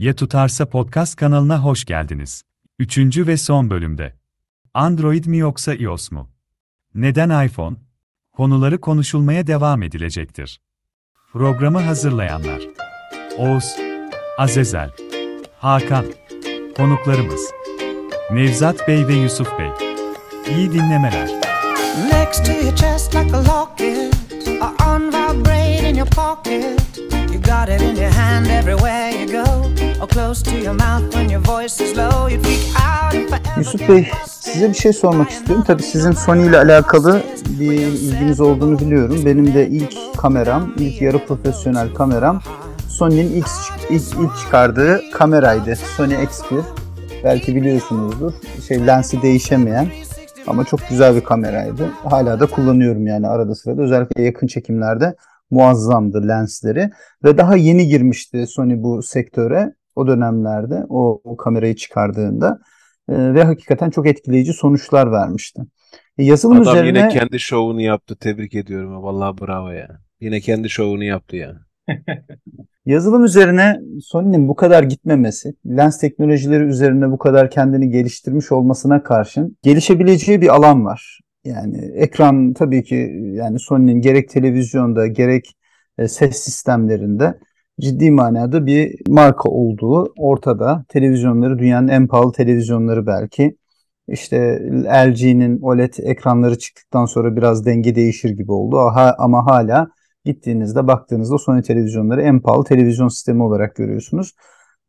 Ya Tutarsa Podcast kanalına hoş geldiniz. Üçüncü ve son bölümde. Android mi yoksa iOS mu? Neden iPhone? Konuları konuşulmaya devam edilecektir. Programı hazırlayanlar. Oğuz, Azezel, Hakan, konuklarımız. Nevzat Bey ve Yusuf Bey. İyi dinlemeler. Next to your chest like a locket, or on vibrate in your pocket. You got it in your hand everywhere you go, or close to your mouth when your voice is low. You freak out if I Yusuf Bey, size bir şey sormak istiyorum. Tabii sizin Sony ile alakalı bir ilginiz olduğunu biliyorum. Benim de ilk kameram, ilk yarı profesyonel kameram Sony'nin ilk, ilk, ilk çıkardığı kameraydı. Sony X1. Belki biliyorsunuzdur. Şey lensi değişemeyen ama çok güzel bir kameraydı. Hala da kullanıyorum yani arada sırada. Özellikle yakın çekimlerde muazzamdı lensleri. Ve daha yeni girmişti Sony bu sektöre o dönemlerde o, o kamerayı çıkardığında. Ee, ve hakikaten çok etkileyici sonuçlar vermişti. E, yazılım Adam üzerine yine kendi şovunu yaptı. Tebrik ediyorum. Vallahi bravo ya. Yine kendi şovunu yaptı ya. yazılım üzerine Sony'nin bu kadar gitmemesi, lens teknolojileri üzerine bu kadar kendini geliştirmiş olmasına karşın gelişebileceği bir alan var. Yani ekran tabii ki yani Sony'nin gerek televizyonda gerek e, ses sistemlerinde ciddi manada bir marka olduğu ortada. Televizyonları dünyanın en pahalı televizyonları belki. İşte LG'nin OLED ekranları çıktıktan sonra biraz denge değişir gibi oldu. Ama hala gittiğinizde baktığınızda Sony televizyonları en pahalı televizyon sistemi olarak görüyorsunuz.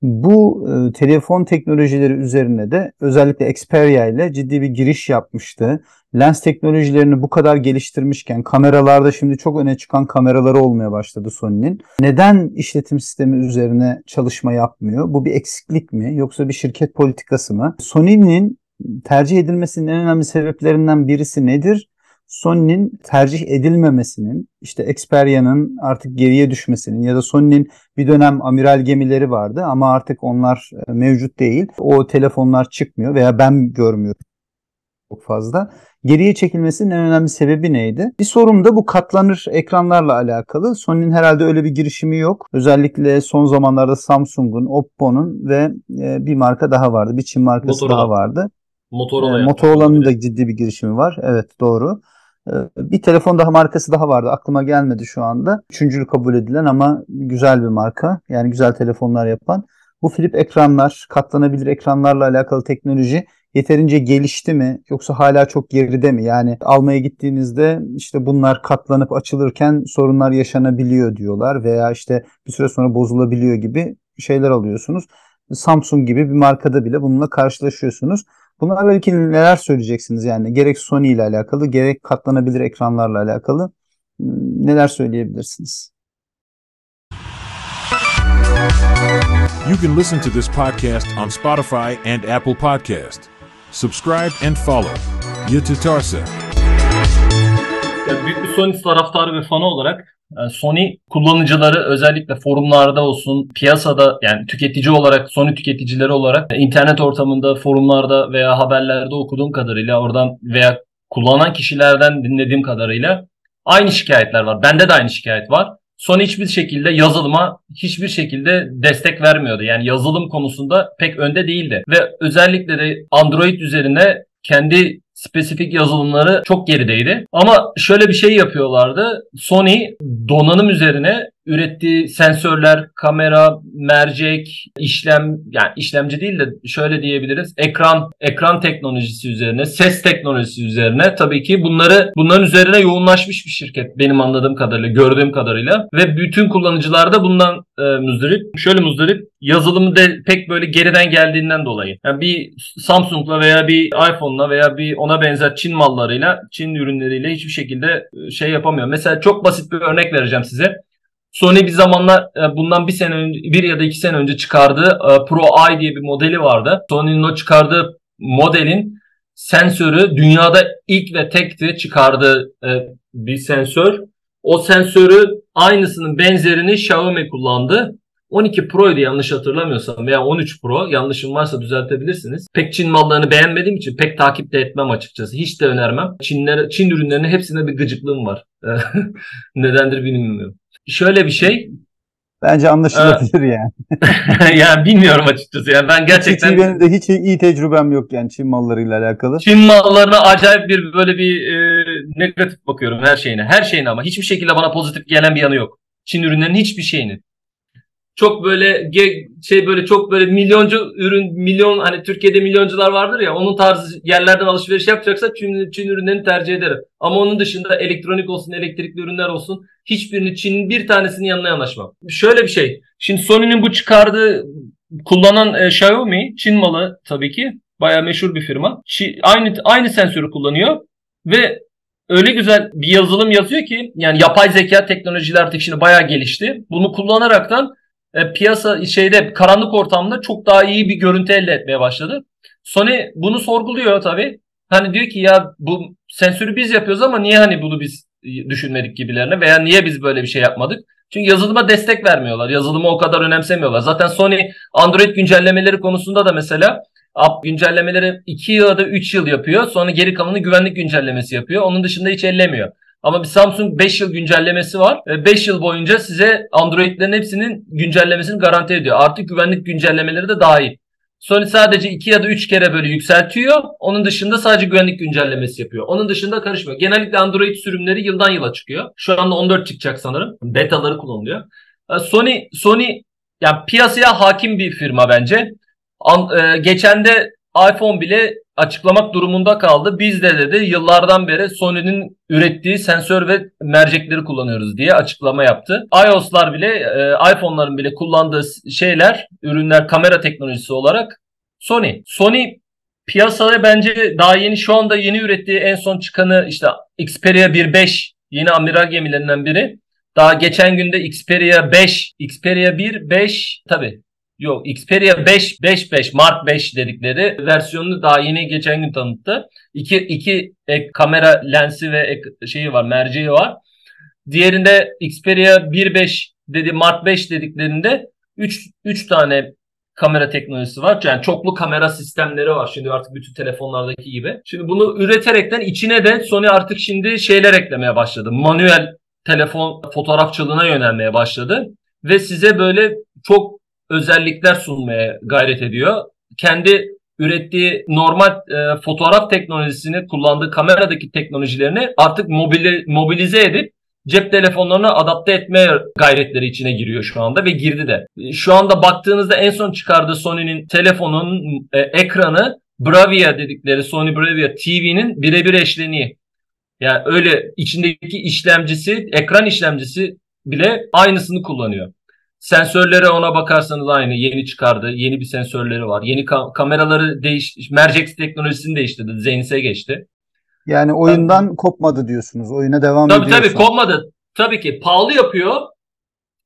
Bu e, telefon teknolojileri üzerine de özellikle Xperia ile ciddi bir giriş yapmıştı. Lens teknolojilerini bu kadar geliştirmişken kameralarda şimdi çok öne çıkan kameraları olmaya başladı Sony'nin. Neden işletim sistemi üzerine çalışma yapmıyor? Bu bir eksiklik mi yoksa bir şirket politikası mı? Sony'nin tercih edilmesinin en önemli sebeplerinden birisi nedir? Sony'nin tercih edilmemesinin, işte Xperia'nın artık geriye düşmesinin ya da Sony'nin bir dönem amiral gemileri vardı ama artık onlar e, mevcut değil. O telefonlar çıkmıyor veya ben görmüyorum çok fazla. Geriye çekilmesinin en önemli sebebi neydi? Bir sorun da bu katlanır ekranlarla alakalı. Sony'nin herhalde öyle bir girişimi yok. Özellikle son zamanlarda Samsung'un, Oppo'nun ve e, bir marka daha vardı. Bir Çin markası Motorola. daha vardı. Motorola Ee. Motorola'nın da ciddi bir girişimi var. Evet doğru. Ee, Bir telefon daha markası daha vardı. Aklıma gelmedi şu anda. Üçüncülü kabul edilen ama güzel bir marka. Yani güzel telefonlar yapan. Bu flip ekranlar, katlanabilir ekranlarla alakalı teknoloji yeterince gelişti mi yoksa hala çok geride mi? Yani almaya gittiğinizde işte bunlar katlanıp açılırken sorunlar yaşanabiliyor diyorlar veya işte bir süre sonra bozulabiliyor gibi şeyler alıyorsunuz. Samsung gibi bir markada bile bununla karşılaşıyorsunuz. Bunlarla ilgili neler söyleyeceksiniz yani gerek Sony ile alakalı gerek katlanabilir ekranlarla alakalı hmm, neler söyleyebilirsiniz? You can listen to this podcast on Spotify and Apple Podcast. Subscribe and follow. Yatutarsa. Ya büyük bir Sony taraftarı ve fanı olarak Sony kullanıcıları özellikle forumlarda olsun, piyasada yani tüketici olarak, Sony tüketicileri olarak internet ortamında, forumlarda veya haberlerde okuduğum kadarıyla oradan veya kullanan kişilerden dinlediğim kadarıyla aynı şikayetler var. Bende de aynı şikayet var. Sony hiçbir şekilde yazılıma hiçbir şekilde destek vermiyordu. Yani yazılım konusunda pek önde değildi. Ve özellikle de Android üzerine kendi spesifik yazılımları çok gerideydi. Ama şöyle bir şey yapıyorlardı. Sony donanım üzerine ürettiği sensörler, kamera, mercek, işlem yani işlemci değil de şöyle diyebiliriz. Ekran, ekran teknolojisi üzerine, ses teknolojisi üzerine tabii ki bunları bunların üzerine yoğunlaşmış bir şirket benim anladığım kadarıyla, gördüğüm kadarıyla ve bütün kullanıcılar da bundan e, muzdarip. Şöyle muzdarip yazılımı da pek böyle geriden geldiğinden dolayı. Yani bir Samsung'la veya bir iPhone'la veya bir ona benzer Çin mallarıyla, Çin ürünleriyle hiçbir şekilde e, şey yapamıyor. Mesela çok basit bir örnek vereceğim size. Sony bir zamanlar e, bundan bir sene önce, bir ya da iki sene önce çıkardığı e, Pro I diye bir modeli vardı. Sony'nin o çıkardığı modelin sensörü dünyada ilk ve tekti çıkardığı e, bir sensör. O sensörü aynısının benzerini Xiaomi kullandı. 12 Pro'ydu yanlış hatırlamıyorsam veya 13 Pro yanlışım varsa düzeltebilirsiniz. Pek Çin mallarını beğenmediğim için pek takip de etmem açıkçası. Hiç de önermem. Çinler, Çin ürünlerine hepsine bir gıcıklığım var. Nedendir bilmiyorum. Şöyle bir şey. Bence anlaşılabilir yani. yani bilmiyorum açıkçası. Yani ben Hiç gerçekten benim de hiç iyi tecrübem yok yani Çin mallarıyla alakalı. Çin mallarına acayip bir böyle bir e, negatif bakıyorum her şeyine. Her şeyine ama hiçbir şekilde bana pozitif gelen bir yanı yok. Çin ürünlerinin hiçbir şeyinin. Çok böyle şey böyle çok böyle milyoncu ürün milyon hani Türkiye'de milyoncular vardır ya onun tarzı yerlerden alışveriş yapacaksa Çin, Çin ürünlerini tercih ederim. Ama onun dışında elektronik olsun elektrikli ürünler olsun hiçbirini Çin'in bir tanesinin yanına yanaşmam. Şöyle bir şey. Şimdi Sony'nin bu çıkardığı kullanan e, Xiaomi Çin malı tabii ki. Bayağı meşhur bir firma. Çi- aynı aynı sensörü kullanıyor ve öyle güzel bir yazılım yazıyor ki yani yapay zeka teknolojiler artık şimdi bayağı gelişti. Bunu kullanaraktan e, piyasa şeyde karanlık ortamda çok daha iyi bir görüntü elde etmeye başladı. Sony bunu sorguluyor tabii. Hani diyor ki ya bu sensörü biz yapıyoruz ama niye hani bunu biz düşünmedik gibilerine veya niye biz böyle bir şey yapmadık? Çünkü yazılıma destek vermiyorlar. Yazılımı o kadar önemsemiyorlar. Zaten Sony Android güncellemeleri konusunda da mesela app güncellemeleri 2 ya da 3 yıl yapıyor. Sonra geri kalanı güvenlik güncellemesi yapıyor. Onun dışında hiç ellemiyor. Ama bir Samsung 5 yıl güncellemesi var. 5 yıl boyunca size Android'lerin hepsinin güncellemesini garanti ediyor. Artık güvenlik güncellemeleri de dahil. Sony sadece 2 ya da 3 kere böyle yükseltiyor. Onun dışında sadece güvenlik güncellemesi yapıyor. Onun dışında karışmıyor. Genellikle Android sürümleri yıldan yıla çıkıyor. Şu anda 14 çıkacak sanırım. Betaları kullanılıyor. E, Sony Sony yani piyasaya hakim bir firma bence. An, e, geçen de iPhone bile açıklamak durumunda kaldı. Biz de dedi yıllardan beri Sony'nin ürettiği sensör ve mercekleri kullanıyoruz diye açıklama yaptı. iOS'lar bile, e, iPhone'ların bile kullandığı şeyler, ürünler kamera teknolojisi olarak Sony. Sony piyasaya bence daha yeni şu anda yeni ürettiği en son çıkanı işte Xperia 1.5 yeni amiral gemilerinden biri. Daha geçen günde Xperia 5, Xperia 1, 5 tabi Yok Xperia 5, 5, 5, Mark 5 dedikleri versiyonunu daha yeni geçen gün tanıttı. İki, iki ek kamera lensi ve ek şeyi var, merceği var. Diğerinde Xperia 1.5 dedi, Mark 5 dediklerinde 3, 3 tane kamera teknolojisi var. Yani çoklu kamera sistemleri var şimdi artık bütün telefonlardaki gibi. Şimdi bunu üreterekten içine de Sony artık şimdi şeyler eklemeye başladı. Manuel telefon fotoğrafçılığına yönelmeye başladı. Ve size böyle çok özellikler sunmaya gayret ediyor. Kendi ürettiği normal e, fotoğraf teknolojisini kullandığı kameradaki teknolojilerini artık mobili, mobilize edip cep telefonlarına adapte etmeye gayretleri içine giriyor şu anda ve girdi de. Şu anda baktığınızda en son çıkardığı Sony'nin telefonun e, ekranı Bravia dedikleri Sony Bravia TV'nin birebir eşleniği. Yani öyle içindeki işlemcisi, ekran işlemcisi bile aynısını kullanıyor. Sensörlere ona bakarsanız aynı. Yeni çıkardı. Yeni bir sensörleri var. Yeni ka- kameraları değiş Mercex teknolojisini değiştirdi. Zenit'e geçti. Yani oyundan tabii. kopmadı diyorsunuz. Oyuna devam tabii, ediyor. Tabii tabii kopmadı. Tabii ki pahalı yapıyor.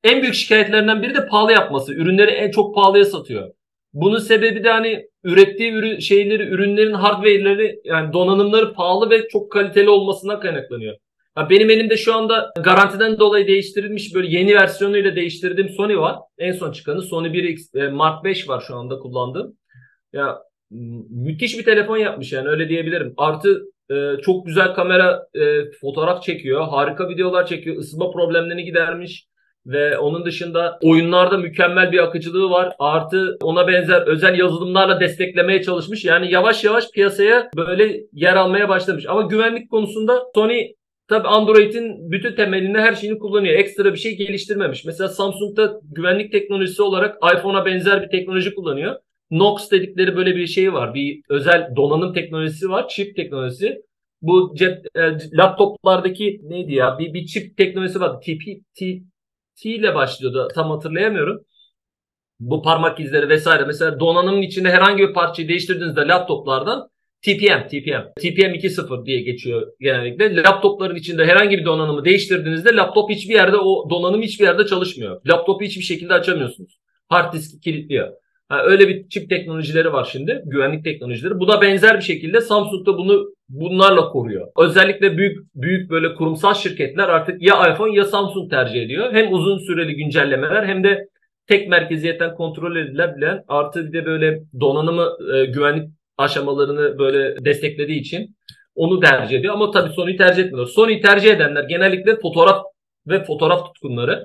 En büyük şikayetlerinden biri de pahalı yapması. Ürünleri en çok pahalıya satıyor. Bunun sebebi de hani ürettiği ürün şeyleri, ürünlerin hardware'leri yani donanımları pahalı ve çok kaliteli olmasından kaynaklanıyor. Ya benim elimde şu anda garantiden dolayı değiştirilmiş böyle yeni versiyonuyla değiştirdiğim Sony var. En son çıkanı Sony 1X Mark 5 var şu anda kullandığım. Ya müthiş bir telefon yapmış yani öyle diyebilirim. Artı e, çok güzel kamera e, fotoğraf çekiyor. Harika videolar çekiyor. Isınma problemlerini gidermiş. Ve onun dışında oyunlarda mükemmel bir akıcılığı var. Artı ona benzer özel yazılımlarla desteklemeye çalışmış. Yani yavaş yavaş piyasaya böyle yer almaya başlamış. Ama güvenlik konusunda Sony Tabi Android'in bütün temelini her şeyini kullanıyor. Ekstra bir şey geliştirmemiş. Mesela Samsung'da güvenlik teknolojisi olarak iPhone'a benzer bir teknoloji kullanıyor. Knox dedikleri böyle bir şey var. Bir özel donanım teknolojisi var. Chip teknolojisi. Bu cep, e, laptoplardaki neydi ya? Bir, bir chip teknolojisi var. TP, T, T ile başlıyordu. Tam hatırlayamıyorum. Bu parmak izleri vesaire. Mesela donanımın içinde herhangi bir parçayı değiştirdiğinizde laptoplardan TPM, TPM. TPM 2.0 diye geçiyor genellikle. Laptopların içinde herhangi bir donanımı değiştirdiğinizde laptop hiçbir yerde o donanım hiçbir yerde çalışmıyor. Laptopu hiçbir şekilde açamıyorsunuz. Hard diski kilitliyor. Ha, öyle bir çip teknolojileri var şimdi. Güvenlik teknolojileri. Bu da benzer bir şekilde Samsung da bunu bunlarla koruyor. Özellikle büyük büyük böyle kurumsal şirketler artık ya iPhone ya Samsung tercih ediyor. Hem uzun süreli güncellemeler hem de tek merkeziyetten kontrol edilebilen artı bir de böyle donanımı e, güvenlik aşamalarını böyle desteklediği için onu tercih ediyor. Ama tabii Sony'yi tercih etmiyor. Sony'yi tercih edenler genellikle fotoğraf ve fotoğraf tutkunları.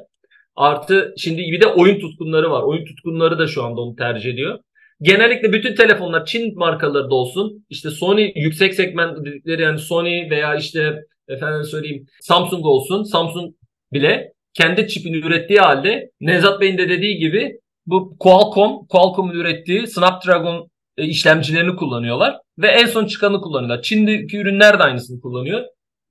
Artı şimdi bir de oyun tutkunları var. Oyun tutkunları da şu anda onu tercih ediyor. Genellikle bütün telefonlar Çin markaları da olsun. İşte Sony yüksek segment dedikleri yani Sony veya işte efendim söyleyeyim Samsung olsun. Samsung bile kendi çipini ürettiği halde Nevzat Bey'in de dediği gibi bu Qualcomm, Qualcomm'un ürettiği Snapdragon işlemcilerini kullanıyorlar ve en son çıkanı kullanıyorlar. Çin'deki ürünler de aynısını kullanıyor.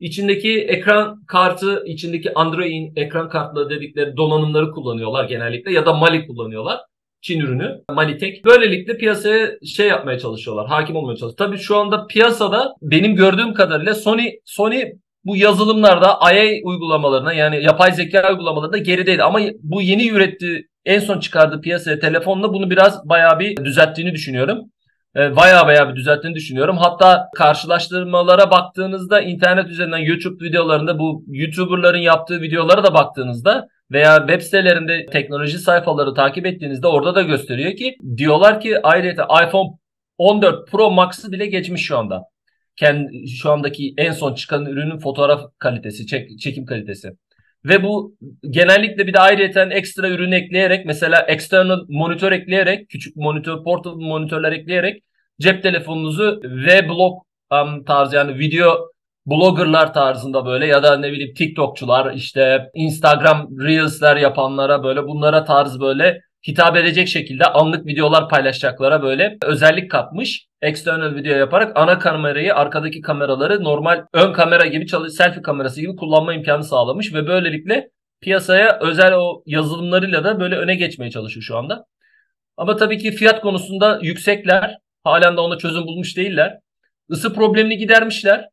İçindeki ekran kartı, içindeki Android'in ekran kartları dedikleri donanımları kullanıyorlar genellikle ya da Mali kullanıyorlar. Çin ürünü Malitek. Böylelikle piyasaya şey yapmaya çalışıyorlar. Hakim olmaya çalışıyorlar. Tabii şu anda piyasada benim gördüğüm kadarıyla Sony Sony bu yazılımlarda AI uygulamalarına yani yapay zeka uygulamalarında gerideydi. Ama bu yeni ürettiği en son çıkardığı piyasaya telefonla bunu biraz bayağı bir düzelttiğini düşünüyorum. E, bayağı bayağı bir düzelttiğini düşünüyorum. Hatta karşılaştırmalara baktığınızda internet üzerinden YouTube videolarında bu YouTuber'ların yaptığı videolara da baktığınızda veya web sitelerinde teknoloji sayfaları takip ettiğinizde orada da gösteriyor ki diyorlar ki ayrıca iPhone 14 Pro Max'ı bile geçmiş şu anda. Kendi, şu andaki en son çıkan ürünün fotoğraf kalitesi, çek, çekim kalitesi. Ve bu genellikle bir de ayrıyeten ekstra ürün ekleyerek mesela external monitör ekleyerek küçük monitör, portable monitörler ekleyerek cep telefonunuzu vlog um, tarzı yani video bloggerlar tarzında böyle ya da ne bileyim TikTokçular işte Instagram Reels'ler yapanlara böyle bunlara tarz böyle hitap edecek şekilde anlık videolar paylaşacaklara böyle özellik katmış. External video yaparak ana kamerayı arkadaki kameraları normal ön kamera gibi çalış selfie kamerası gibi kullanma imkanı sağlamış ve böylelikle piyasaya özel o yazılımlarıyla da böyle öne geçmeye çalışıyor şu anda. Ama tabii ki fiyat konusunda yüksekler. Halen de ona çözüm bulmuş değiller. Isı problemini gidermişler.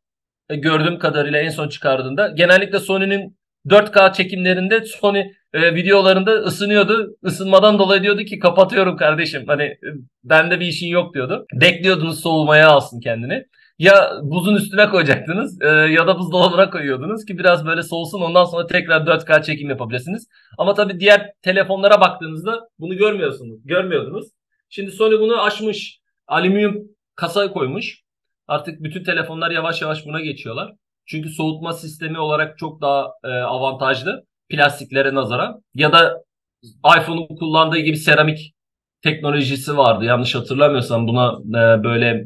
E, gördüğüm kadarıyla en son çıkardığında. Genellikle Sony'nin 4K çekimlerinde Sony e, videolarında ısınıyordu. Isınmadan dolayı diyordu ki kapatıyorum kardeşim. Hani bende bir işin yok diyordu. Bekliyordunuz soğumaya alsın kendini. Ya buzun üstüne koyacaktınız e, ya da buzdolabına koyuyordunuz ki biraz böyle soğusun ondan sonra tekrar 4K çekim yapabilirsiniz. Ama tabii diğer telefonlara baktığınızda bunu görmüyorsunuz. Görmüyordunuz. Şimdi Sony bunu aşmış. Alüminyum kasa koymuş. Artık bütün telefonlar yavaş yavaş buna geçiyorlar. Çünkü soğutma sistemi olarak çok daha e, avantajlı plastiklere nazaran. Ya da iPhone'un kullandığı gibi seramik teknolojisi vardı. Yanlış hatırlamıyorsam buna e, böyle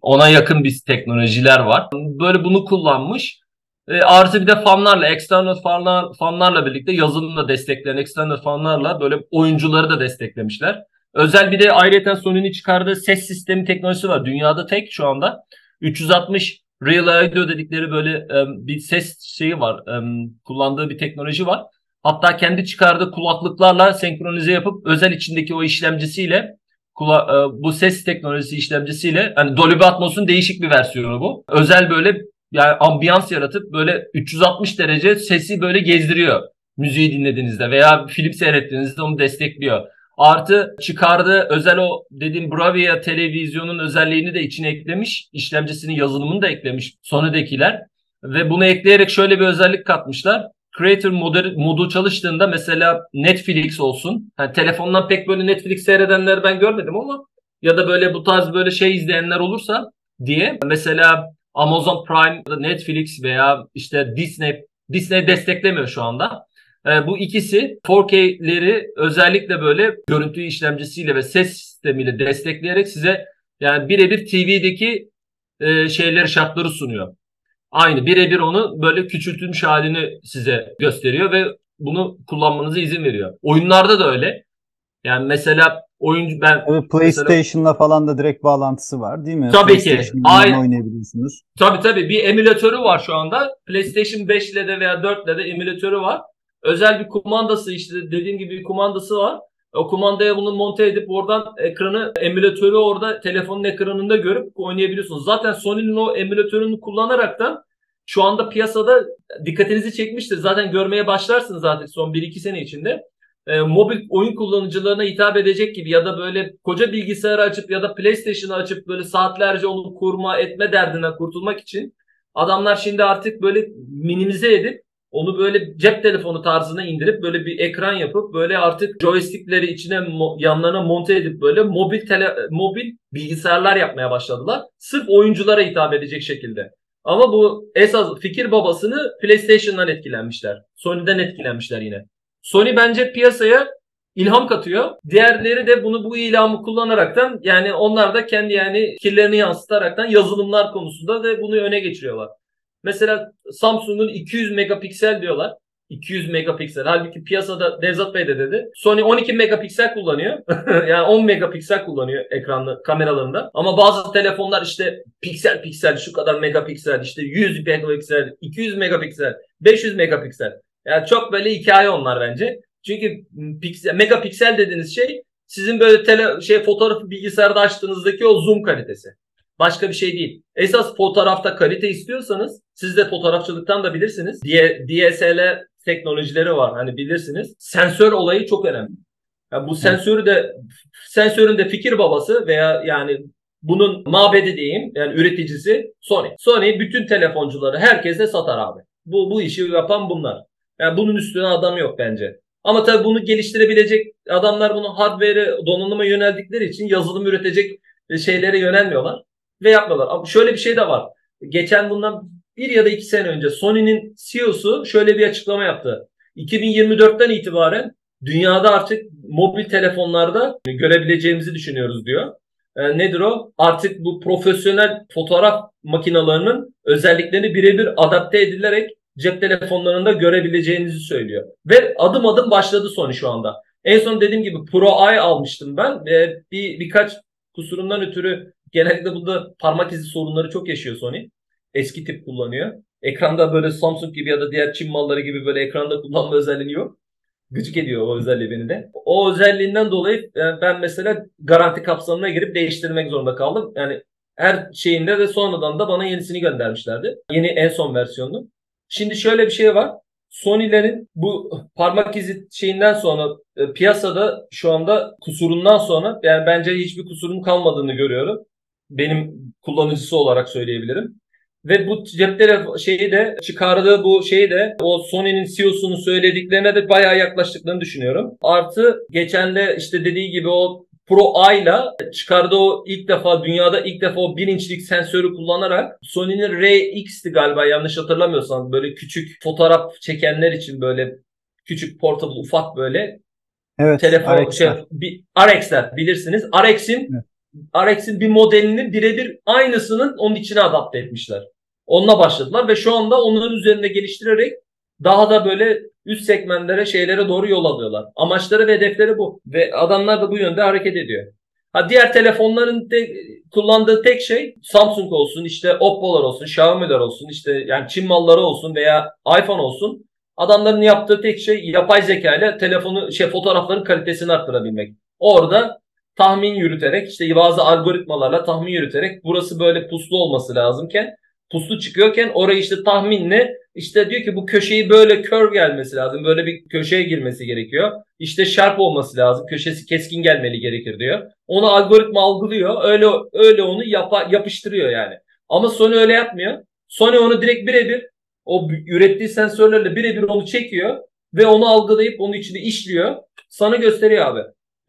ona yakın bir teknolojiler var. Böyle bunu kullanmış. E, artı bir de fanlarla, external fanlar, fanlarla birlikte yazılımla destekleyen external fanlarla böyle oyuncuları da desteklemişler. Özel bir de ayrıca Sony'nin çıkardığı ses sistemi teknolojisi var. Dünyada tek şu anda. 360 Real Audio dedikleri böyle um, bir ses şeyi var. Um, kullandığı bir teknoloji var. Hatta kendi çıkardığı kulaklıklarla senkronize yapıp özel içindeki o işlemcisiyle kula, e, bu ses teknolojisi işlemcisiyle hani Dolby Atmos'un değişik bir versiyonu bu. Özel böyle yani ambiyans yaratıp böyle 360 derece sesi böyle gezdiriyor müziği dinlediğinizde veya film seyrettiğinizde onu destekliyor. Artı çıkardığı özel o dediğim Bravia televizyonun özelliğini de içine eklemiş. İşlemcisinin yazılımını da eklemiş Sony'dekiler. Ve bunu ekleyerek şöyle bir özellik katmışlar. Creator modu, modu çalıştığında mesela Netflix olsun. Yani telefondan pek böyle Netflix seyredenler ben görmedim ama ya da böyle bu tarz böyle şey izleyenler olursa diye mesela Amazon Prime, Netflix veya işte Disney Disney desteklemiyor şu anda. E, bu ikisi 4K'leri özellikle böyle görüntü işlemcisiyle ve ses sistemiyle destekleyerek size yani birebir TV'deki e, şeyleri şartları sunuyor. Aynı birebir onu böyle küçültülmüş halini size gösteriyor ve bunu kullanmanıza izin veriyor. Oyunlarda da öyle. Yani mesela oyuncu ben Tabii PlayStation'la mesela, falan da direkt bağlantısı var değil mi? Tabii ki. Aynı oynayabiliyorsunuz. Tabii tabii bir emülatörü var şu anda. PlayStation 5 ile de veya 4 ile de emülatörü var özel bir kumandası işte dediğim gibi bir kumandası var. O kumandaya bunu monte edip oradan ekranı, emülatörü orada telefonun ekranında görüp oynayabiliyorsunuz. Zaten Sony'nin o emülatörünü kullanarak da şu anda piyasada dikkatinizi çekmiştir. Zaten görmeye başlarsınız zaten son 1-2 sene içinde. E, mobil oyun kullanıcılarına hitap edecek gibi ya da böyle koca bilgisayarı açıp ya da PlayStation'ı açıp böyle saatlerce onu kurma etme derdinden kurtulmak için adamlar şimdi artık böyle minimize edip onu böyle cep telefonu tarzına indirip böyle bir ekran yapıp böyle artık joystickleri içine yanlarına monte edip böyle mobil tele, mobil bilgisayarlar yapmaya başladılar. Sırf oyunculara hitap edecek şekilde. Ama bu esas fikir babasını PlayStation'dan etkilenmişler. Sony'den etkilenmişler yine. Sony bence piyasaya ilham katıyor. Diğerleri de bunu bu ilhamı kullanaraktan yani onlar da kendi yani fikirlerini yansıtaraktan yazılımlar konusunda da bunu öne geçiriyorlar. Mesela Samsung'un 200 megapiksel diyorlar. 200 megapiksel. Halbuki piyasada Nevzat Bey de dedi. Sony 12 megapiksel kullanıyor. yani 10 megapiksel kullanıyor ekranlı kameralarında. Ama bazı telefonlar işte piksel piksel şu kadar megapiksel işte 100 megapiksel, 200 megapiksel, 500 megapiksel. Yani çok böyle hikaye onlar bence. Çünkü piksel, megapiksel dediğiniz şey sizin böyle tele, şey fotoğrafı bilgisayarda açtığınızdaki o zoom kalitesi. Başka bir şey değil. Esas fotoğrafta kalite istiyorsanız siz de fotoğrafçılıktan da bilirsiniz. DSLR teknolojileri var hani bilirsiniz. Sensör olayı çok önemli. Yani bu sensörü de sensörün de fikir babası veya yani bunun mabedi diyeyim yani üreticisi Sony. Sony bütün telefoncuları herkese satar abi. Bu bu işi yapan bunlar. Yani bunun üstüne adam yok bence. Ama tabii bunu geliştirebilecek adamlar bunu hardware'e donanıma yöneldikleri için yazılım üretecek şeylere yönelmiyorlar ve yapmıyorlar. Ama şöyle bir şey de var. Geçen bundan bir ya da iki sene önce Sony'nin CEO'su şöyle bir açıklama yaptı. 2024'ten itibaren dünyada artık mobil telefonlarda görebileceğimizi düşünüyoruz diyor. E, nedir o? Artık bu profesyonel fotoğraf makinalarının özelliklerini birebir adapte edilerek cep telefonlarında görebileceğinizi söylüyor. Ve adım adım başladı Sony şu anda. En son dediğim gibi Pro i almıştım ben. ve bir birkaç kusurundan ötürü genellikle burada parmak izi sorunları çok yaşıyor Sony. Eski tip kullanıyor. Ekranda böyle Samsung gibi ya da diğer Çin malları gibi böyle ekranda kullanma özelliği yok. Gıcık ediyor o özelliği beni de. O özelliğinden dolayı ben mesela garanti kapsamına girip değiştirmek zorunda kaldım. Yani her şeyinde de sonradan da bana yenisini göndermişlerdi. Yeni en son versiyonu. Şimdi şöyle bir şey var. Sony'lerin bu parmak izi şeyinden sonra e, piyasada şu anda kusurundan sonra yani bence hiçbir kusurun kalmadığını görüyorum. Benim kullanıcısı olarak söyleyebilirim. Ve bu cep telefonu şeyi de çıkardığı bu şeyi de o Sony'nin CEO'sunun söylediklerine de bayağı yaklaştıklarını düşünüyorum. Artı geçen de işte dediği gibi o Pro A'yla çıkardığı o ilk defa dünyada ilk defa o 1 inçlik sensörü kullanarak Sony'nin RX'ti galiba yanlış hatırlamıyorsam böyle küçük fotoğraf çekenler için böyle küçük portable ufak böyle evet, telefon RX'ler. şey bir RX'ler bilirsiniz. RX'in evet. RX'in bir modelinin birebir aynısının onun içine adapte etmişler. Onunla başladılar ve şu anda onların üzerinde geliştirerek daha da böyle üst segmentlere şeylere doğru yol alıyorlar. Amaçları ve hedefleri bu. Ve adamlar da bu yönde hareket ediyor. Ha diğer telefonların de kullandığı tek şey Samsung olsun, işte Oppo'lar olsun, Xiaomi'ler olsun, işte yani Çin malları olsun veya iPhone olsun. Adamların yaptığı tek şey yapay zeka ile telefonu şey fotoğrafların kalitesini arttırabilmek. Orada tahmin yürüterek işte bazı algoritmalarla tahmin yürüterek burası böyle puslu olması lazımken puslu çıkıyorken orayı işte tahminle işte diyor ki bu köşeyi böyle kör gelmesi lazım. Böyle bir köşeye girmesi gerekiyor. İşte sharp olması lazım. Köşesi keskin gelmeli gerekir diyor. Onu algoritma algılıyor. Öyle öyle onu yapa, yapıştırıyor yani. Ama Sony öyle yapmıyor. Sony onu direkt birebir o ürettiği sensörlerle birebir onu çekiyor ve onu algılayıp onun içinde işliyor. Sana gösteriyor abi.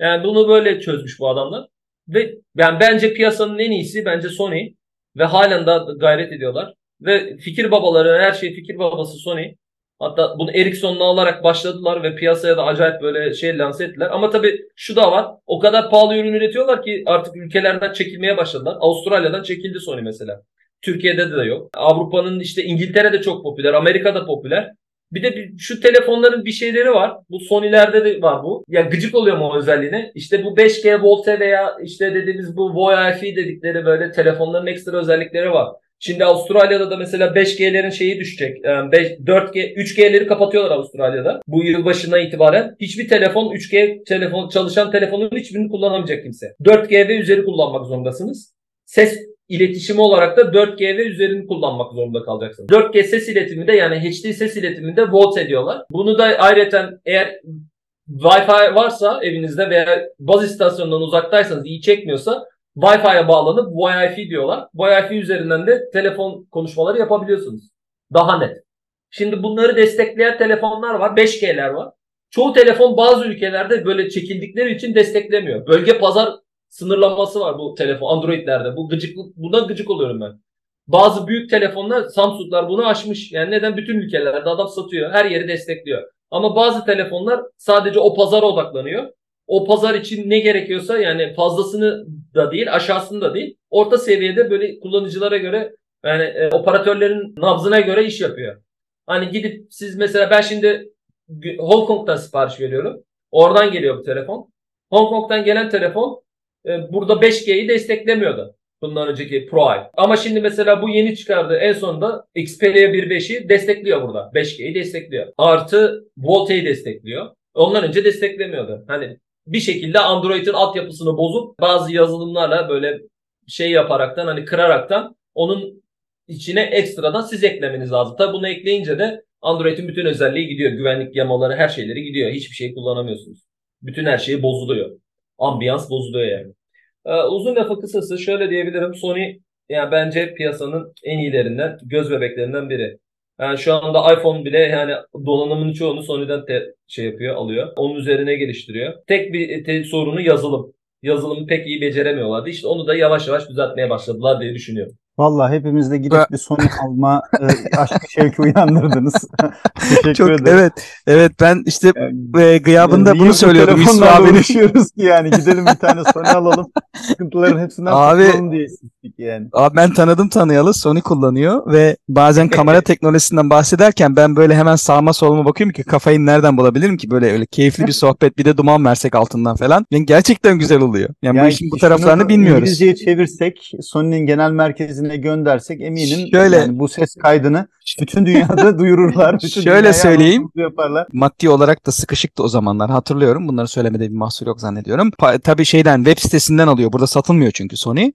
Yani bunu böyle çözmüş bu adamlar. Ve yani bence piyasanın en iyisi bence Sony. Ve halen daha gayret ediyorlar. Ve fikir babaları, her şey fikir babası Sony. Hatta bunu Ericsson'la alarak başladılar ve piyasaya da acayip böyle şey lanse ettiler. Ama tabii şu da var. O kadar pahalı ürün üretiyorlar ki artık ülkelerden çekilmeye başladılar. Avustralya'dan çekildi Sony mesela. Türkiye'de de yok. Avrupa'nın işte İngiltere'de çok popüler. Amerika'da popüler. Bir de şu telefonların bir şeyleri var. Bu Sony'lerde de var bu. Ya gıcık oluyor mu o özelliğine? İşte bu 5G Volte veya işte dediğimiz bu Wi-Fi dedikleri böyle telefonların ekstra özellikleri var. Şimdi Avustralya'da da mesela 5G'lerin şeyi düşecek. 4G, 3G'leri kapatıyorlar Avustralya'da. Bu yıl başına itibaren hiçbir telefon 3G telefon çalışan telefonun hiçbirini kullanamayacak kimse. 4G ve üzeri kullanmak zorundasınız. Ses iletişimi olarak da 4G ve üzerini kullanmak zorunda kalacaksınız. 4G ses iletimi de yani HD ses iletiminde VoLTE ediyorlar. Bunu da ayrıca eğer Wi-Fi varsa evinizde veya baz istasyonundan uzaktaysanız iyi çekmiyorsa Wi-Fi'ye bağlanıp Wi-Fi diyorlar. Wi-Fi üzerinden de telefon konuşmaları yapabiliyorsunuz. Daha net. Şimdi bunları destekleyen telefonlar var. 5G'ler var. Çoğu telefon bazı ülkelerde böyle çekildikleri için desteklemiyor. Bölge pazar sınırlaması var bu telefon Android'lerde. Bu gıcıklık bundan gıcık oluyorum ben. Bazı büyük telefonlar Samsung'lar bunu aşmış. Yani neden bütün ülkelerde adam satıyor. Her yeri destekliyor. Ama bazı telefonlar sadece o pazara odaklanıyor. O pazar için ne gerekiyorsa yani fazlasını da değil, aşağısını da değil. Orta seviyede böyle kullanıcılara göre yani e, operatörlerin nabzına göre iş yapıyor. Hani gidip siz mesela ben şimdi Hong Kong'dan sipariş veriyorum. Oradan geliyor bu telefon. Hong Kong'dan gelen telefon burada 5G'yi desteklemiyordu. Bundan önceki Pro Eye. Ama şimdi mesela bu yeni çıkardığı en sonunda Xperia 1.5'i destekliyor burada. 5G'yi destekliyor. Artı VoLTE'yi destekliyor. Ondan önce desteklemiyordu. Hani bir şekilde Android'in altyapısını bozup bazı yazılımlarla böyle şey yaparaktan hani kıraraktan onun içine ekstradan siz eklemeniz lazım. Tabi bunu ekleyince de Android'in bütün özelliği gidiyor. Güvenlik yamaları her şeyleri gidiyor. Hiçbir şey kullanamıyorsunuz. Bütün her şeyi bozuluyor. Ambiyans bozuluyor yani. Ee, uzun lafı kısası şöyle diyebilirim. Sony yani bence piyasanın en iyilerinden, göz bebeklerinden biri. Yani şu anda iPhone bile yani donanımının çoğunu Sony'den te, şey yapıyor, alıyor. Onun üzerine geliştiriyor. Tek bir te, sorunu yazılım. Yazılımı pek iyi beceremiyorlardı. İşte onu da yavaş yavaş düzeltmeye başladılar diye düşünüyorum. Vallahi hepimizde gidip bir Sony alma e, aşk şevki uyandırdınız. Teşekkür Çok ederim. evet. Evet ben işte e, gıyabında Yani bunu söylüyordum abinin. uğraşıyoruz ki yani gidelim bir tane Sony alalım. Sıkıntıların hepsinden Abi- kurtulalım diye istedik yani. Abi ben tanıdım tanıyalı Sony kullanıyor ve bazen kamera teknolojisinden bahsederken ben böyle hemen sağıma soluma bakıyorum ki kafayı nereden bulabilirim ki böyle öyle keyifli bir sohbet bir de duman versek altından falan. Yani gerçekten güzel oluyor. Yani, bu Yani işin bu taraflarını bilmiyoruz. İngilizceye çevirsek, Sony'nin genel merkezine göndersek eminim Şöyle- yani bu ses kaydını bütün dünyada duyururlar. Bütün Şöyle söyleyeyim. yaparlar. Maddi olarak da sıkışıktı o zamanlar hatırlıyorum. Bunları söylemede bir mahsur yok zannediyorum. Pa- tabii şeyden web sitesinden alıyor. Burada satılmıyor çünkü Sony.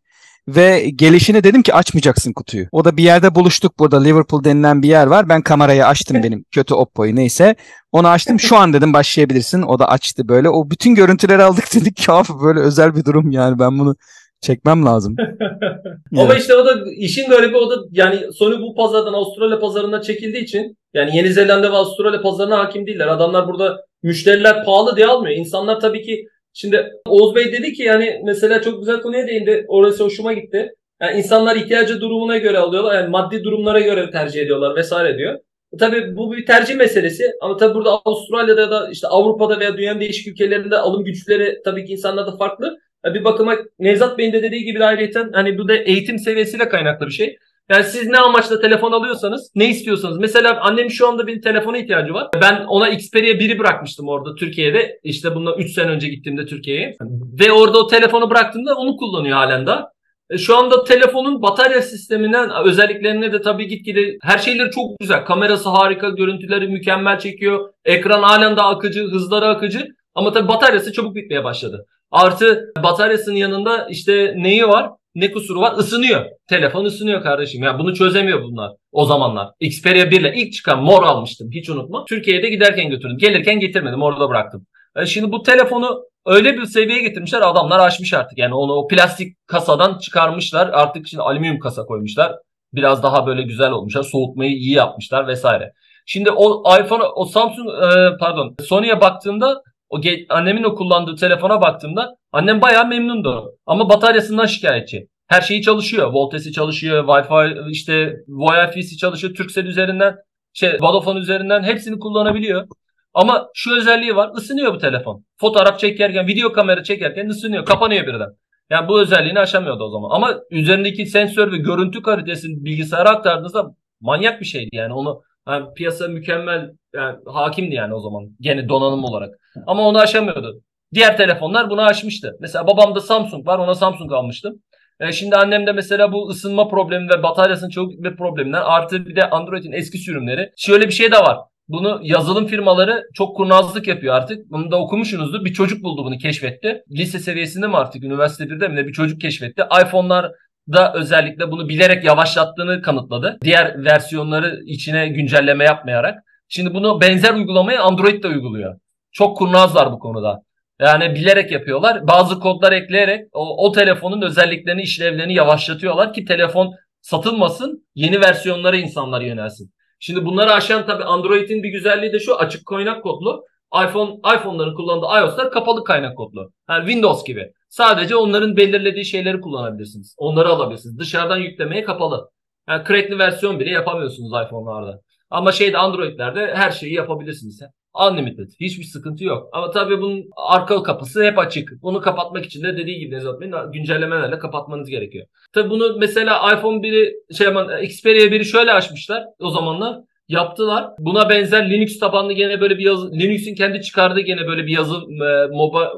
Ve gelişine dedim ki açmayacaksın kutuyu. O da bir yerde buluştuk burada Liverpool denilen bir yer var. Ben kamerayı açtım benim kötü Oppo'yu neyse. Onu açtım şu an dedim başlayabilirsin. O da açtı böyle. O bütün görüntüleri aldık dedik ki abi böyle özel bir durum yani ben bunu çekmem lazım. Ama Yani. işte o da işin garibi o da yani Sony bu pazardan Avustralya pazarına çekildiği için yani Yeni Zelanda ve Avustralya pazarına hakim değiller. Adamlar burada müşteriler pahalı diye almıyor. İnsanlar tabii ki şimdi Oğuz Bey dedi ki yani mesela çok güzel konuya değindi. Orası hoşuma gitti. Yani insanlar ihtiyacı durumuna göre alıyorlar. Yani maddi durumlara göre tercih ediyorlar vesaire diyor. Tabii bu bir tercih meselesi ama tabii burada Avustralya'da ya da işte Avrupa'da veya dünyanın değişik ülkelerinde alım güçleri tabii ki insanlarda farklı. Bir bakıma Nevzat Bey'in de dediği gibi de ayrıyeten hani bu da eğitim seviyesiyle kaynaklı bir şey. Yani siz ne amaçla telefon alıyorsanız, ne istiyorsanız. Mesela annem şu anda bir telefona ihtiyacı var. Ben ona Xperia 1'i bırakmıştım orada Türkiye'de. İşte bundan 3 sene önce gittiğimde Türkiye'ye. Ve orada o telefonu bıraktığımda onu kullanıyor halen daha. E, Şu anda telefonun batarya sisteminden özelliklerine de tabii gitgide her şeyleri çok güzel. Kamerası harika, görüntüleri mükemmel çekiyor. Ekran halen daha akıcı, hızları akıcı. Ama tabii bataryası çabuk bitmeye başladı. Artı bataryasının yanında işte neyi var? Ne kusuru var? Isınıyor. Telefon ısınıyor kardeşim. Yani bunu çözemiyor bunlar o zamanlar. Xperia 1 ile ilk çıkan mor almıştım. Hiç unutma. Türkiye'de giderken götürdüm. Gelirken getirmedim. Orada bıraktım. E Şimdi bu telefonu öyle bir seviyeye getirmişler. Adamlar aşmış artık. Yani onu o plastik kasadan çıkarmışlar. Artık şimdi alüminyum kasa koymuşlar. Biraz daha böyle güzel olmuşlar. Soğutmayı iyi yapmışlar vesaire. Şimdi o iPhone, o Samsung e, pardon Sony'ye baktığımda o annemin o kullandığı telefona baktığımda annem bayağı memnundu. Ama bataryasından şikayetçi. Her şeyi çalışıyor. Voltesi çalışıyor, Wi-Fi işte Wi-Fi'si çalışıyor Turkcell üzerinden, şey Vodafone üzerinden hepsini kullanabiliyor. Ama şu özelliği var. ısınıyor bu telefon. Fotoğraf çekerken, video kamera çekerken ısınıyor. Kapanıyor birden. Yani bu özelliğini aşamıyordu o zaman. Ama üzerindeki sensör ve görüntü kalitesini bilgisayara aktardığınızda manyak bir şeydi yani. Onu yani piyasa mükemmel yani hakimdi yani o zaman. Gene donanım olarak. Ama onu aşamıyordu. Diğer telefonlar bunu aşmıştı. Mesela babamda Samsung var. Ona Samsung almıştım. E, şimdi annem de mesela bu ısınma problemi ve bataryasının çok bir probleminden artı bir de Android'in eski sürümleri. Şöyle bir şey de var. Bunu yazılım firmaları çok kurnazlık yapıyor artık. Bunu da okumuşsunuzdur. Bir çocuk buldu bunu keşfetti. Lise seviyesinde mi artık üniversite 1'de mi bir çocuk keşfetti. iPhone'lar da özellikle bunu bilerek yavaşlattığını kanıtladı. Diğer versiyonları içine güncelleme yapmayarak. Şimdi bunu benzer uygulamayı Android de uyguluyor. Çok kurnazlar bu konuda. Yani bilerek yapıyorlar. Bazı kodlar ekleyerek o, o telefonun özelliklerini, işlevlerini yavaşlatıyorlar ki telefon satılmasın, yeni versiyonlara insanlar yönelsin. Şimdi bunları aşan tabii Android'in bir güzelliği de şu açık kaynak kodlu. iPhone iPhone'ların kullandığı iOS'lar kapalı kaynak kodlu. Yani Windows gibi. Sadece onların belirlediği şeyleri kullanabilirsiniz. Onları alabilirsiniz. Dışarıdan yüklemeye kapalı. Yani crackli versiyon bile yapamıyorsunuz iPhone'larda. Ama şeyde Android'lerde her şeyi yapabilirsiniz. Unlimited. Hiçbir sıkıntı yok. Ama tabii bunun arka kapısı hep açık. Bunu kapatmak için de dediği gibi Nezat Bey'in güncellemelerle kapatmanız gerekiyor. Tabii bunu mesela iPhone 1'i şey aman Xperia 1'i şöyle açmışlar o zamanlar. Yaptılar. Buna benzer Linux tabanlı gene böyle bir yazı Linux'in kendi çıkardığı gene böyle bir yazı e, moba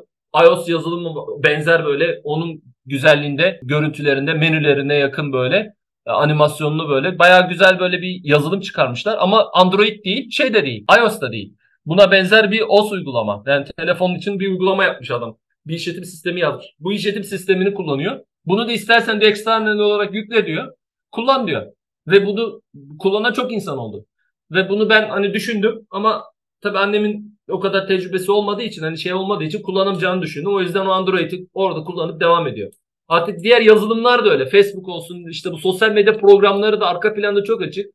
iOS yazılımı benzer böyle onun güzelliğinde, görüntülerinde, menülerine yakın böyle e, animasyonlu böyle bayağı güzel böyle bir yazılım çıkarmışlar ama Android değil, şey de değil, iOS da değil. Buna benzer bir OS uygulama. Yani telefonun için bir uygulama yapmış adam. Bir işletim sistemi yazmış. Bu işletim sistemini kullanıyor. Bunu da istersen de eksternal olarak yükle diyor. Kullan diyor. Ve bunu kullanan çok insan oldu. Ve bunu ben hani düşündüm ama tabii annemin o kadar tecrübesi olmadığı için hani şey olmadığı için kullanamayacağını düşündüm. O yüzden o Android'i orada kullanıp devam ediyor. Artık diğer yazılımlar da öyle. Facebook olsun işte bu sosyal medya programları da arka planda çok açık.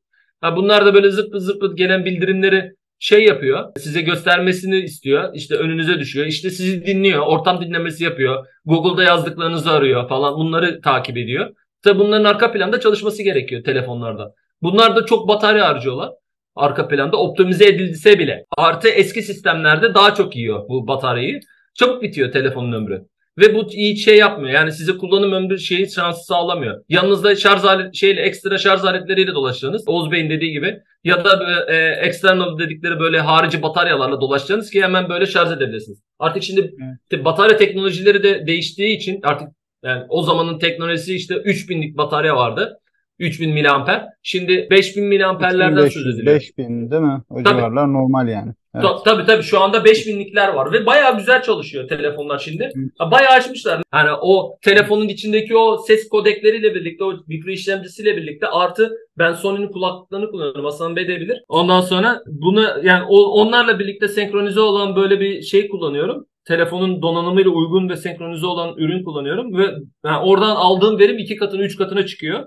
Ha bunlar da böyle zırt zırt gelen bildirimleri şey yapıyor. Size göstermesini istiyor. İşte önünüze düşüyor. İşte sizi dinliyor. Ortam dinlemesi yapıyor. Google'da yazdıklarınızı arıyor falan. Bunları takip ediyor. Tabi bunların arka planda çalışması gerekiyor telefonlarda. Bunlar da çok batarya harcıyorlar. Arka planda optimize edildiyse bile. Artı eski sistemlerde daha çok yiyor bu bataryayı. Çabuk bitiyor telefonun ömrü. Ve bu iyi şey yapmıyor. Yani size kullanım ömrü şeyi şansı sağlamıyor. Yanınızda şarj alet şeyle ekstra şarj aletleriyle dolaştığınız Oğuz Bey'in dediği gibi ya da e, external dedikleri böyle harici bataryalarla dolaşacaksınız ki hemen böyle şarj edebilirsiniz. Artık şimdi evet. batarya teknolojileri de değiştiği için artık yani o zamanın teknolojisi işte 3000'lik batarya vardı. 3000 miliamper. Şimdi 5000 miliamperlerden söz ediliyor. 5000 değil mi? O tabii. civarlar normal yani. Evet. Ta- tabii tabii şu anda 5000'likler var ve bayağı güzel çalışıyor telefonlar şimdi. Hı. Bayağı açmışlar. Hani o telefonun içindeki o ses kodekleriyle birlikte o mikro işlemcisiyle birlikte artı ben Sony'nin kulaklıklarını kullanıyorum. Hasan Bey de bilir. Ondan sonra bunu yani onlarla birlikte senkronize olan böyle bir şey kullanıyorum telefonun donanımıyla uygun ve senkronize olan ürün kullanıyorum ve yani oradan aldığım verim iki katına üç katına çıkıyor.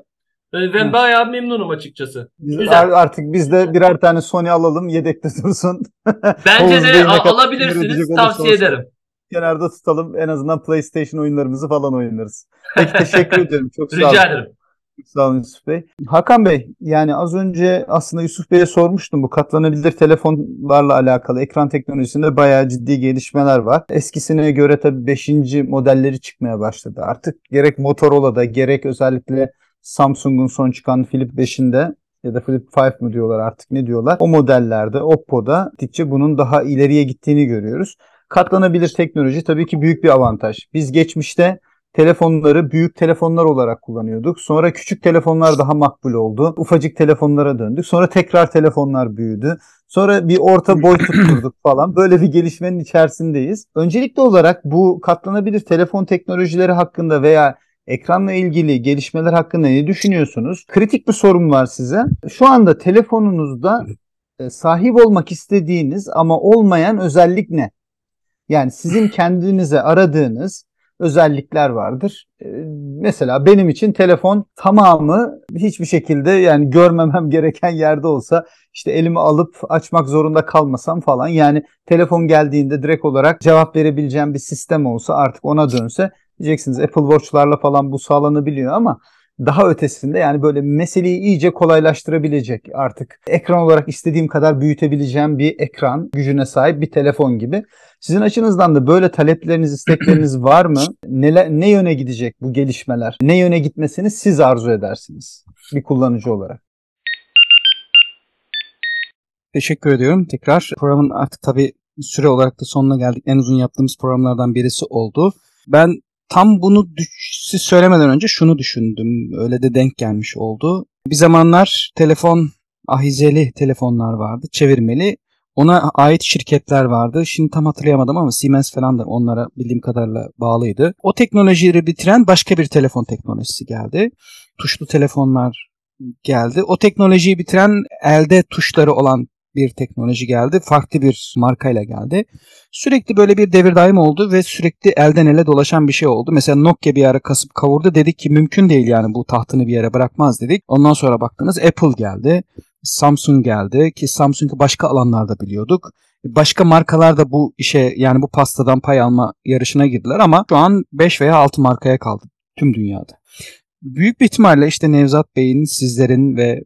Ben bayağı memnunum açıkçası. Güzel. Artık biz de birer tane Sony alalım yedekte dursun. Bence de alabilirsiniz tavsiye ederim. Kenarda tutalım en azından PlayStation oyunlarımızı falan oynarız. Peki teşekkür ederim. Çok sağ olun. Rica ederim. Sağ olun Yusuf Bey. Hakan Bey yani az önce aslında Yusuf Bey'e sormuştum bu katlanabilir telefonlarla alakalı ekran teknolojisinde bayağı ciddi gelişmeler var. Eskisine göre tabii 5. modelleri çıkmaya başladı. Artık gerek Motorola'da gerek özellikle Samsung'un son çıkan Flip 5'inde ya da Flip 5 mi diyorlar artık ne diyorlar. O modellerde Oppo'da gittikçe bunun daha ileriye gittiğini görüyoruz. Katlanabilir teknoloji tabii ki büyük bir avantaj. Biz geçmişte telefonları büyük telefonlar olarak kullanıyorduk. Sonra küçük telefonlar daha makbul oldu. Ufacık telefonlara döndük. Sonra tekrar telefonlar büyüdü. Sonra bir orta boy tutturduk falan. Böyle bir gelişmenin içerisindeyiz. Öncelikli olarak bu katlanabilir telefon teknolojileri hakkında veya ekranla ilgili gelişmeler hakkında ne düşünüyorsunuz? Kritik bir sorum var size. Şu anda telefonunuzda e, sahip olmak istediğiniz ama olmayan özellik ne? Yani sizin kendinize aradığınız özellikler vardır. E, mesela benim için telefon tamamı hiçbir şekilde yani görmemem gereken yerde olsa işte elimi alıp açmak zorunda kalmasam falan yani telefon geldiğinde direkt olarak cevap verebileceğim bir sistem olsa artık ona dönse Diyeceksiniz Apple Watch'larla falan bu sağlanabiliyor ama daha ötesinde yani böyle meseleyi iyice kolaylaştırabilecek artık ekran olarak istediğim kadar büyütebileceğim bir ekran gücüne sahip bir telefon gibi. Sizin açınızdan da böyle talepleriniz, istekleriniz var mı? Ne, ne yöne gidecek bu gelişmeler? Ne yöne gitmesini siz arzu edersiniz bir kullanıcı olarak? Teşekkür ediyorum. Tekrar programın artık tabii süre olarak da sonuna geldik. En uzun yaptığımız programlardan birisi oldu. Ben tam bunu siz söylemeden önce şunu düşündüm. Öyle de denk gelmiş oldu. Bir zamanlar telefon ahizeli telefonlar vardı. Çevirmeli. Ona ait şirketler vardı. Şimdi tam hatırlayamadım ama Siemens falan da onlara bildiğim kadarıyla bağlıydı. O teknolojiyi bitiren başka bir telefon teknolojisi geldi. Tuşlu telefonlar geldi. O teknolojiyi bitiren elde tuşları olan bir teknoloji geldi. Farklı bir markayla geldi. Sürekli böyle bir devir daim oldu ve sürekli elden ele dolaşan bir şey oldu. Mesela Nokia bir ara kasıp kavurdu. Dedik ki mümkün değil yani bu tahtını bir yere bırakmaz dedik. Ondan sonra baktınız Apple geldi. Samsung geldi ki Samsung'u başka alanlarda biliyorduk. Başka markalar da bu işe yani bu pastadan pay alma yarışına girdiler ama şu an 5 veya 6 markaya kaldı tüm dünyada. Büyük bir ihtimalle işte Nevzat Bey'in, sizlerin ve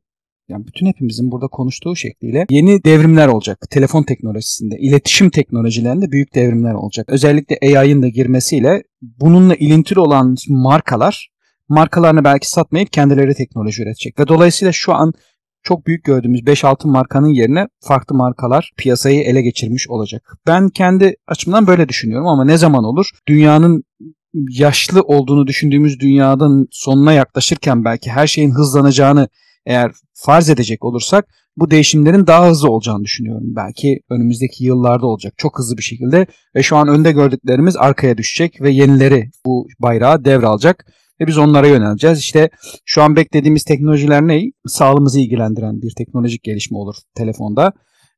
yani bütün hepimizin burada konuştuğu şekliyle yeni devrimler olacak. Telefon teknolojisinde, iletişim teknolojilerinde büyük devrimler olacak. Özellikle AI'ın da girmesiyle bununla ilintili olan markalar markalarını belki satmayıp kendileri teknoloji üretecek. Ve dolayısıyla şu an çok büyük gördüğümüz 5-6 markanın yerine farklı markalar piyasayı ele geçirmiş olacak. Ben kendi açımdan böyle düşünüyorum ama ne zaman olur? Dünyanın yaşlı olduğunu düşündüğümüz dünyadan sonuna yaklaşırken belki her şeyin hızlanacağını eğer farz edecek olursak bu değişimlerin daha hızlı olacağını düşünüyorum. Belki önümüzdeki yıllarda olacak çok hızlı bir şekilde ve şu an önde gördüklerimiz arkaya düşecek ve yenileri bu bayrağı devralacak ve biz onlara yöneleceğiz. İşte şu an beklediğimiz teknolojiler ne? Sağlığımızı ilgilendiren bir teknolojik gelişme olur telefonda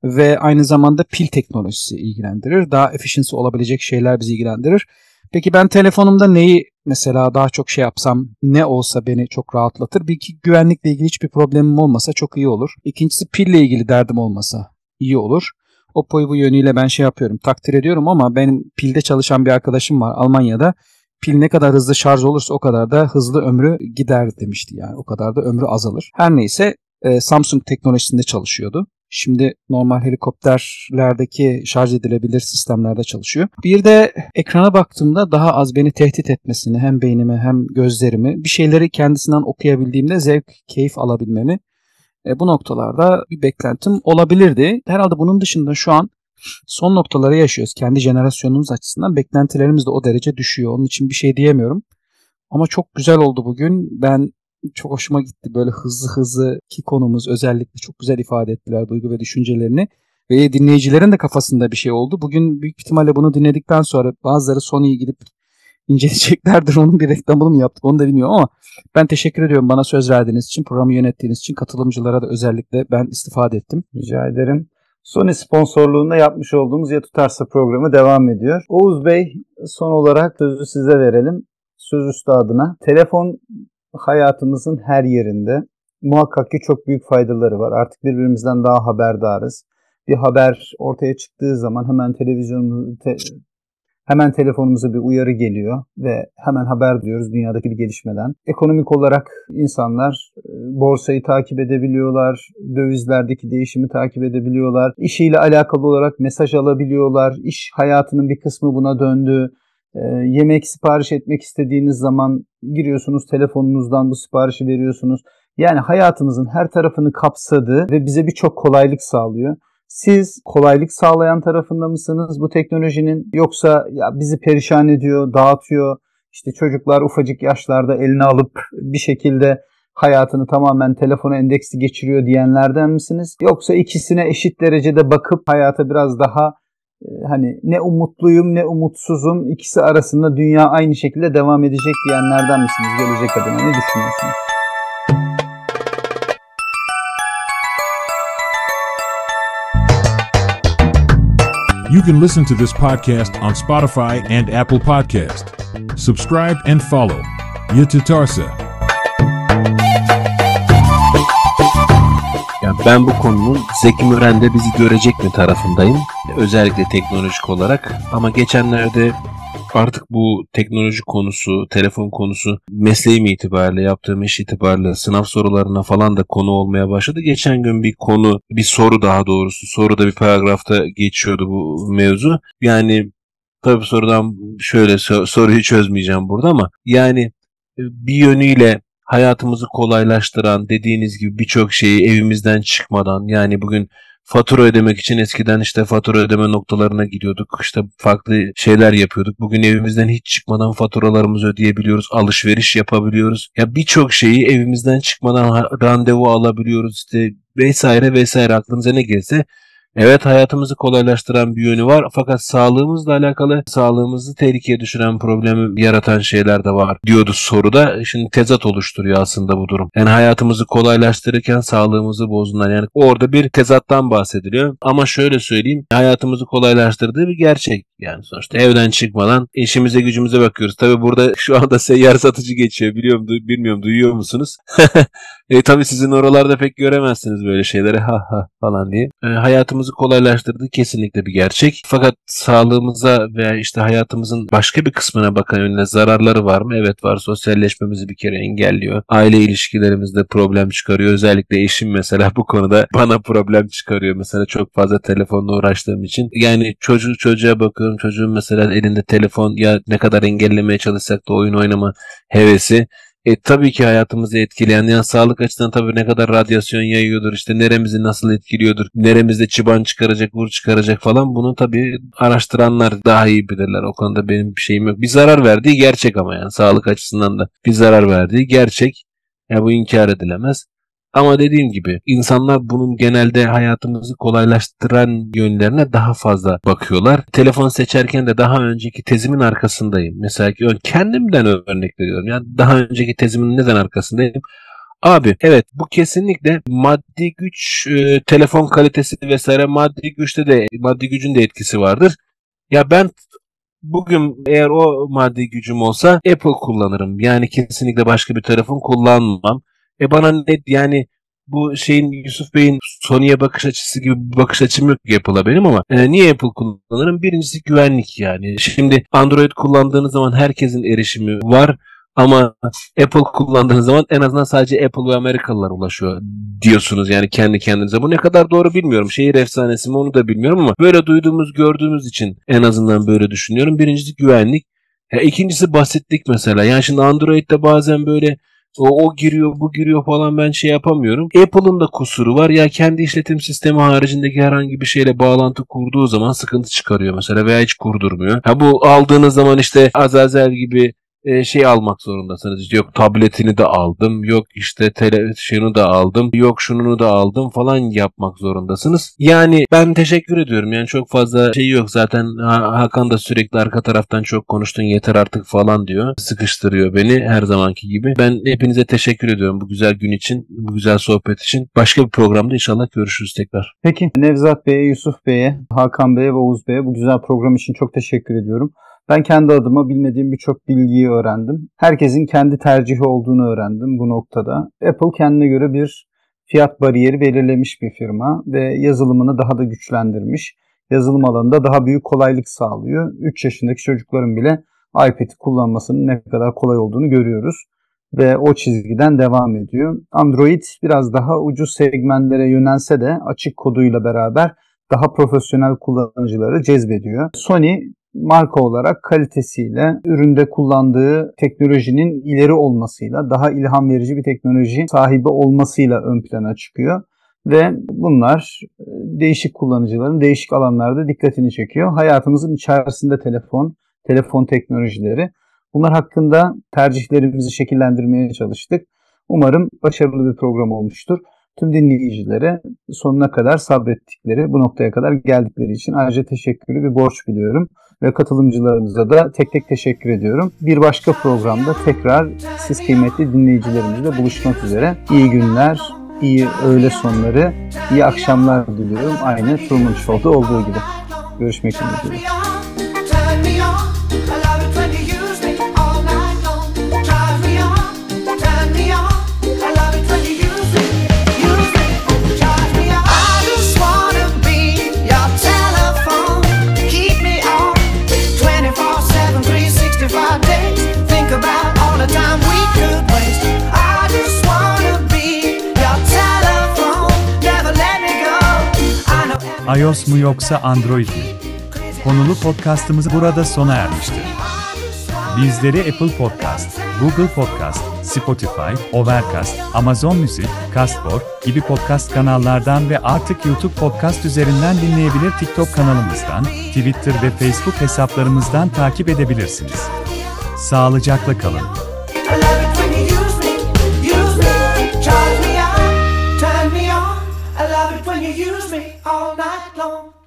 ve aynı zamanda pil teknolojisi ilgilendirir. Daha efficiency olabilecek şeyler bizi ilgilendirir. Peki ben telefonumda neyi mesela daha çok şey yapsam ne olsa beni çok rahatlatır. Bir iki güvenlikle ilgili hiçbir problemim olmasa çok iyi olur. İkincisi pille ilgili derdim olmasa iyi olur. Oppo'yu bu yönüyle ben şey yapıyorum takdir ediyorum ama benim pilde çalışan bir arkadaşım var Almanya'da. Pil ne kadar hızlı şarj olursa o kadar da hızlı ömrü gider demişti yani o kadar da ömrü azalır. Her neyse Samsung teknolojisinde çalışıyordu. Şimdi normal helikopterlerdeki şarj edilebilir sistemlerde çalışıyor. Bir de ekrana baktığımda daha az beni tehdit etmesini hem beynimi hem gözlerimi bir şeyleri kendisinden okuyabildiğimde zevk, keyif alabilmemi e, bu noktalarda bir beklentim olabilirdi. Herhalde bunun dışında şu an son noktaları yaşıyoruz. Kendi jenerasyonumuz açısından beklentilerimiz de o derece düşüyor. Onun için bir şey diyemiyorum. Ama çok güzel oldu bugün. Ben çok hoşuma gitti. Böyle hızlı hızlı ki konumuz özellikle çok güzel ifade ettiler duygu ve düşüncelerini. Ve dinleyicilerin de kafasında bir şey oldu. Bugün büyük ihtimalle bunu dinledikten sonra bazıları Sony'yi gidip inceleyeceklerdir. Onun bir reklamını mı yaptık onu da bilmiyorum ama ben teşekkür ediyorum bana söz verdiğiniz için, programı yönettiğiniz için. Katılımcılara da özellikle ben istifade ettim. Rica ederim. Sony sponsorluğunda yapmış olduğumuz Ya Tutarsa programı devam ediyor. Oğuz Bey son olarak sözü size verelim. Söz üstadına. Telefon hayatımızın her yerinde. Muhakkak ki çok büyük faydaları var. Artık birbirimizden daha haberdarız. Bir haber ortaya çıktığı zaman hemen televizyonumuz te, hemen telefonumuza bir uyarı geliyor ve hemen haber diyoruz dünyadaki bir gelişmeden. Ekonomik olarak insanlar e, borsayı takip edebiliyorlar, dövizlerdeki değişimi takip edebiliyorlar, işiyle alakalı olarak mesaj alabiliyorlar, iş hayatının bir kısmı buna döndü. E, yemek sipariş etmek istediğiniz zaman giriyorsunuz telefonunuzdan bu siparişi veriyorsunuz. Yani hayatımızın her tarafını kapsadı ve bize birçok kolaylık sağlıyor. Siz kolaylık sağlayan tarafında mısınız bu teknolojinin yoksa ya bizi perişan ediyor, dağıtıyor. İşte çocuklar ufacık yaşlarda eline alıp bir şekilde hayatını tamamen telefona endeksli geçiriyor diyenlerden misiniz? Yoksa ikisine eşit derecede bakıp hayata biraz daha hani ne umutluyum ne umutsuzum ikisi arasında dünya aynı şekilde devam edecek diyenlerden misiniz gelecek adına ne düşünüyorsunuz? You can listen to this podcast on Spotify and Apple Podcast. Subscribe and follow. Yatatarsa. Yani ben bu konunun Zeki Müren'de bizi görecek mi tarafındayım. Özellikle teknolojik olarak. Ama geçenlerde artık bu teknoloji konusu, telefon konusu mesleğim itibariyle, yaptığım iş itibariyle sınav sorularına falan da konu olmaya başladı. Geçen gün bir konu, bir soru daha doğrusu, soruda bir paragrafta geçiyordu bu mevzu. Yani tabii sorudan şöyle soruyu çözmeyeceğim burada ama yani bir yönüyle hayatımızı kolaylaştıran dediğiniz gibi birçok şeyi evimizden çıkmadan yani bugün fatura ödemek için eskiden işte fatura ödeme noktalarına gidiyorduk. İşte farklı şeyler yapıyorduk. Bugün evimizden hiç çıkmadan faturalarımızı ödeyebiliyoruz. Alışveriş yapabiliyoruz. Ya birçok şeyi evimizden çıkmadan randevu alabiliyoruz. İşte vesaire vesaire aklınıza ne gelse Evet hayatımızı kolaylaştıran bir yönü var fakat sağlığımızla alakalı sağlığımızı tehlikeye düşüren problemi yaratan şeyler de var diyordu soruda. Şimdi tezat oluşturuyor aslında bu durum. Yani hayatımızı kolaylaştırırken sağlığımızı bozduğundan yani orada bir tezattan bahsediliyor. Ama şöyle söyleyeyim hayatımızı kolaylaştırdığı bir gerçek. Yani sonuçta evden çıkmadan işimize gücümüze bakıyoruz. Tabi burada şu anda seyyar satıcı geçiyor biliyorum bilmiyorum duyuyor musunuz? E tabii sizin oralarda pek göremezsiniz böyle şeyleri ha ha falan diye. E, hayatımızı kolaylaştırdı kesinlikle bir gerçek. Fakat sağlığımıza veya işte hayatımızın başka bir kısmına bakan yönde zararları var mı? Evet var. Sosyalleşmemizi bir kere engelliyor. Aile ilişkilerimizde problem çıkarıyor. Özellikle eşim mesela bu konuda bana problem çıkarıyor. Mesela çok fazla telefonla uğraştığım için. Yani çocuğu çocuğa bakıyorum. Çocuğun mesela elinde telefon ya ne kadar engellemeye çalışsak da oyun oynama hevesi. E tabii ki hayatımızı etkileyen yani sağlık açısından tabii ne kadar radyasyon yayıyordur işte neremizi nasıl etkiliyordur neremizde çıban çıkaracak vur çıkaracak falan bunu tabii araştıranlar daha iyi bilirler. O konuda benim bir şeyim yok. Bir zarar verdiği gerçek ama yani sağlık açısından da bir zarar verdiği gerçek. Ya bu inkar edilemez ama dediğim gibi insanlar bunun genelde hayatımızı kolaylaştıran yönlerine daha fazla bakıyorlar. Telefon seçerken de daha önceki tezimin arkasındayım. Mesela ki kendimden örnek veriyorum. Yani daha önceki tezimin neden arkasındayım? Abi evet bu kesinlikle maddi güç, e, telefon kalitesi vesaire maddi güçte de maddi gücün de etkisi vardır. Ya ben bugün eğer o maddi gücüm olsa Apple kullanırım. Yani kesinlikle başka bir telefon kullanmam. E bana ne yani bu şeyin Yusuf Bey'in Sony'ye bakış açısı gibi bir bakış açım yok Apple'a benim ama e, niye Apple kullanırım? Birincisi güvenlik yani. Şimdi Android kullandığınız zaman herkesin erişimi var. Ama Apple kullandığınız zaman en azından sadece Apple ve Amerikalılar ulaşıyor diyorsunuz yani kendi kendinize. Bu ne kadar doğru bilmiyorum. Şehir efsanesi mi onu da bilmiyorum ama böyle duyduğumuz gördüğümüz için en azından böyle düşünüyorum. Birincisi güvenlik. Ya ikincisi basitlik mesela. Yani şimdi Android'de bazen böyle o, o giriyor bu giriyor falan ben şey yapamıyorum. Apple'ın da kusuru var. Ya kendi işletim sistemi haricindeki herhangi bir şeyle bağlantı kurduğu zaman sıkıntı çıkarıyor mesela veya hiç kurdurmuyor. Ha bu aldığınız zaman işte Azazel gibi e, şey almak zorundasınız. Yok tabletini de aldım. Yok işte televizyonu da aldım. Yok şununu da aldım falan yapmak zorundasınız. Yani ben teşekkür ediyorum. Yani çok fazla şey yok. Zaten Hakan da sürekli arka taraftan çok konuştun yeter artık falan diyor. Sıkıştırıyor beni her zamanki gibi. Ben hepinize teşekkür ediyorum bu güzel gün için, bu güzel sohbet için. Başka bir programda inşallah görüşürüz tekrar. Peki Nevzat Bey'e, Yusuf Bey'e, Hakan Bey'e ve Oğuz Bey'e bu güzel program için çok teşekkür ediyorum. Ben kendi adıma bilmediğim birçok bilgiyi öğrendim. Herkesin kendi tercihi olduğunu öğrendim bu noktada. Apple kendine göre bir fiyat bariyeri belirlemiş bir firma ve yazılımını daha da güçlendirmiş. Yazılım alanında daha büyük kolaylık sağlıyor. 3 yaşındaki çocukların bile iPad'i kullanmasının ne kadar kolay olduğunu görüyoruz ve o çizgiden devam ediyor. Android biraz daha ucuz segmentlere yönelse de açık koduyla beraber daha profesyonel kullanıcıları cezbediyor. Sony marka olarak kalitesiyle, üründe kullandığı teknolojinin ileri olmasıyla, daha ilham verici bir teknoloji sahibi olmasıyla ön plana çıkıyor. Ve bunlar e, değişik kullanıcıların değişik alanlarda dikkatini çekiyor. Hayatımızın içerisinde telefon, telefon teknolojileri. Bunlar hakkında tercihlerimizi şekillendirmeye çalıştık. Umarım başarılı bir program olmuştur. Tüm dinleyicilere sonuna kadar sabrettikleri, bu noktaya kadar geldikleri için ayrıca teşekkürü bir borç biliyorum ve katılımcılarımıza da tek tek teşekkür ediyorum. Bir başka programda tekrar siz kıymetli dinleyicilerimizle buluşmak üzere. İyi günler, iyi öğle sonları, iyi akşamlar diliyorum. Aynı Truman Show'da olduğu gibi. Görüşmek üzere. iOS mu yoksa Android mi? Konulu podcastımız burada sona ermiştir. Bizleri Apple Podcast, Google Podcast, Spotify, Overcast, Amazon Music, Castbox gibi podcast kanallardan ve artık YouTube Podcast üzerinden dinleyebilir TikTok kanalımızdan, Twitter ve Facebook hesaplarımızdan takip edebilirsiniz. Sağlıcakla kalın. Shalom!